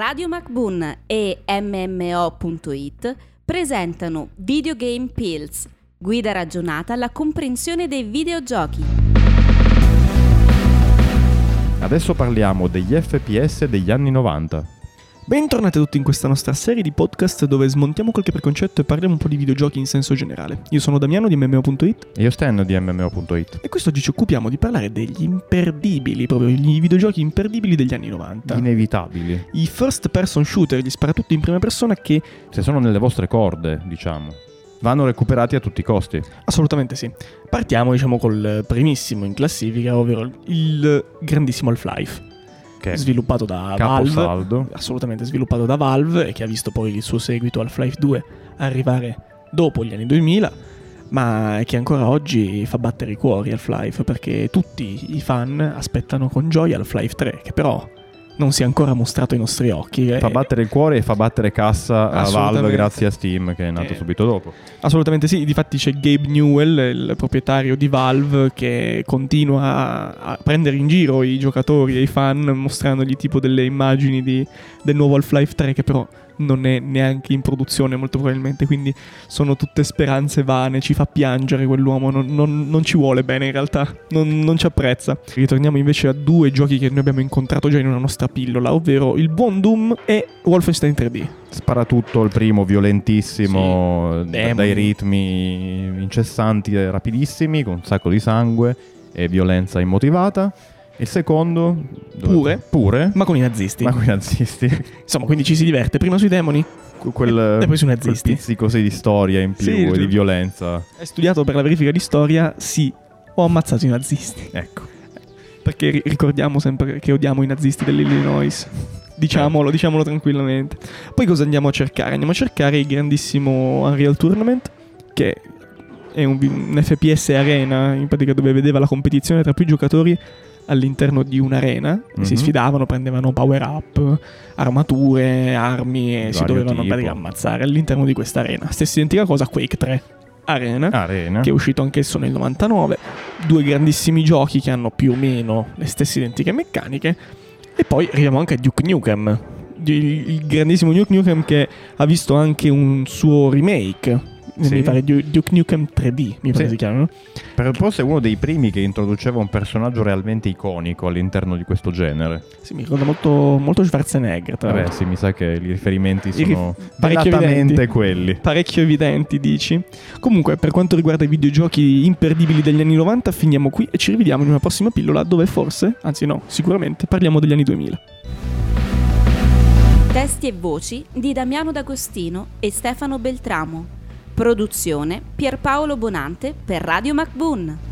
Radio MacBoon e MMO.it presentano Videogame Pills, guida ragionata alla comprensione dei videogiochi. Adesso parliamo degli FPS degli anni 90. Bentornati tutti in questa nostra serie di podcast dove smontiamo qualche preconcetto e parliamo un po' di videogiochi in senso generale. Io sono Damiano di MMO.it E io Stan di MMO.it. e quest'oggi ci occupiamo di parlare degli imperdibili, proprio gli videogiochi imperdibili degli anni 90. Inevitabili. I first person shooter, gli sparatutto in prima persona che Se sono nelle vostre corde, diciamo. Vanno recuperati a tutti i costi. assolutamente sì. Partiamo diciamo col primissimo in classifica, ovvero il grandissimo Half-Life, Che sviluppato da Valve. caposaldo. assolutamente sviluppato da Valve e che ha visto poi il suo seguito Half-Life 2 arrivare dopo gli anni 2000, ma che ancora oggi fa battere i cuori Half-Life perché tutti i fan aspettano con gioia Half-Life 3, che però non si è ancora mostrato ai nostri occhi. Fa E- battere il cuore e fa battere cassa a. Valve grazie a Steam che è nato Eh. subito dopo. Assolutamente sì, difatti c'è Gabe Newell, il proprietario di Valve, che continua a, a prendere in giro i giocatori e i fan mostrandogli tipo delle immagini di- del nuovo Half-Life 3 che però non è neanche in produzione molto probabilmente, quindi sono tutte speranze vane, ci fa piangere quell'uomo, non, non- non ci vuole bene in realtà, non, non ci apprezza. Ritorniamo invece a due giochi che noi abbiamo incontrato già in una nostra pillola, ovvero il buon Doom e Wolfenstein 3D. Spara tutto il primo, violentissimo, Sì. dai ritmi incessanti e rapidissimi, con un sacco di sangue e violenza immotivata. Il secondo... dove- Pure. Pure. Ma con i nazisti. Ma con i nazisti. Insomma, quindi ci si diverte prima sui demoni, quel, E poi sui quel nazisti. pizzico sì, di storia in più Sì, e di violenza. Hai studiato per la verifica di storia? Sì, ho ammazzato i nazisti. Ecco. Perché ri- ricordiamo sempre che odiamo i nazisti dell'Illinois. Diciamolo, diciamolo tranquillamente. Poi cosa andiamo a cercare? Andiamo a cercare il grandissimo Unreal Tournament, che è un, un FPS arena, in pratica dove vedeva la competizione tra più giocatori all'interno di un'arena. e Si Mhm. sfidavano, prendevano power up, armature, armi e si dovevano tipo. ammazzare all'interno di questa arena. Stessa identica cosa Quake 3 Arena Arena. che è uscito anch'esso nel 99, due grandissimi giochi che hanno più o meno le stesse identiche meccaniche, e poi arriviamo anche a Duke Nukem, il grandissimo Duke Nukem che ha visto anche un suo remake, Sì. mi pare Du- Duke Nukem 3D, mi pare Sì. si chiama, no? Per forse è uno dei primi che introduceva un personaggio realmente iconico all'interno di questo genere. Sì, mi ricorda molto, molto Schwarzenegger, tra Vabbè, sì, mi sa che i riferimenti I rif- sono parecchio velatamente evidenti. quelli. Parecchio evidenti, dici. Comunque, per quanto riguarda i videogiochi imperdibili degli anni 90, finiamo qui e ci rivediamo in una prossima pillola dove forse, anzi no, sicuramente, parliamo degli anni 2000. Testi e voci di Damiano D'Agostino e Stefano Beltramo. Produzione Pierpaolo Bonante per Radio MacBoon.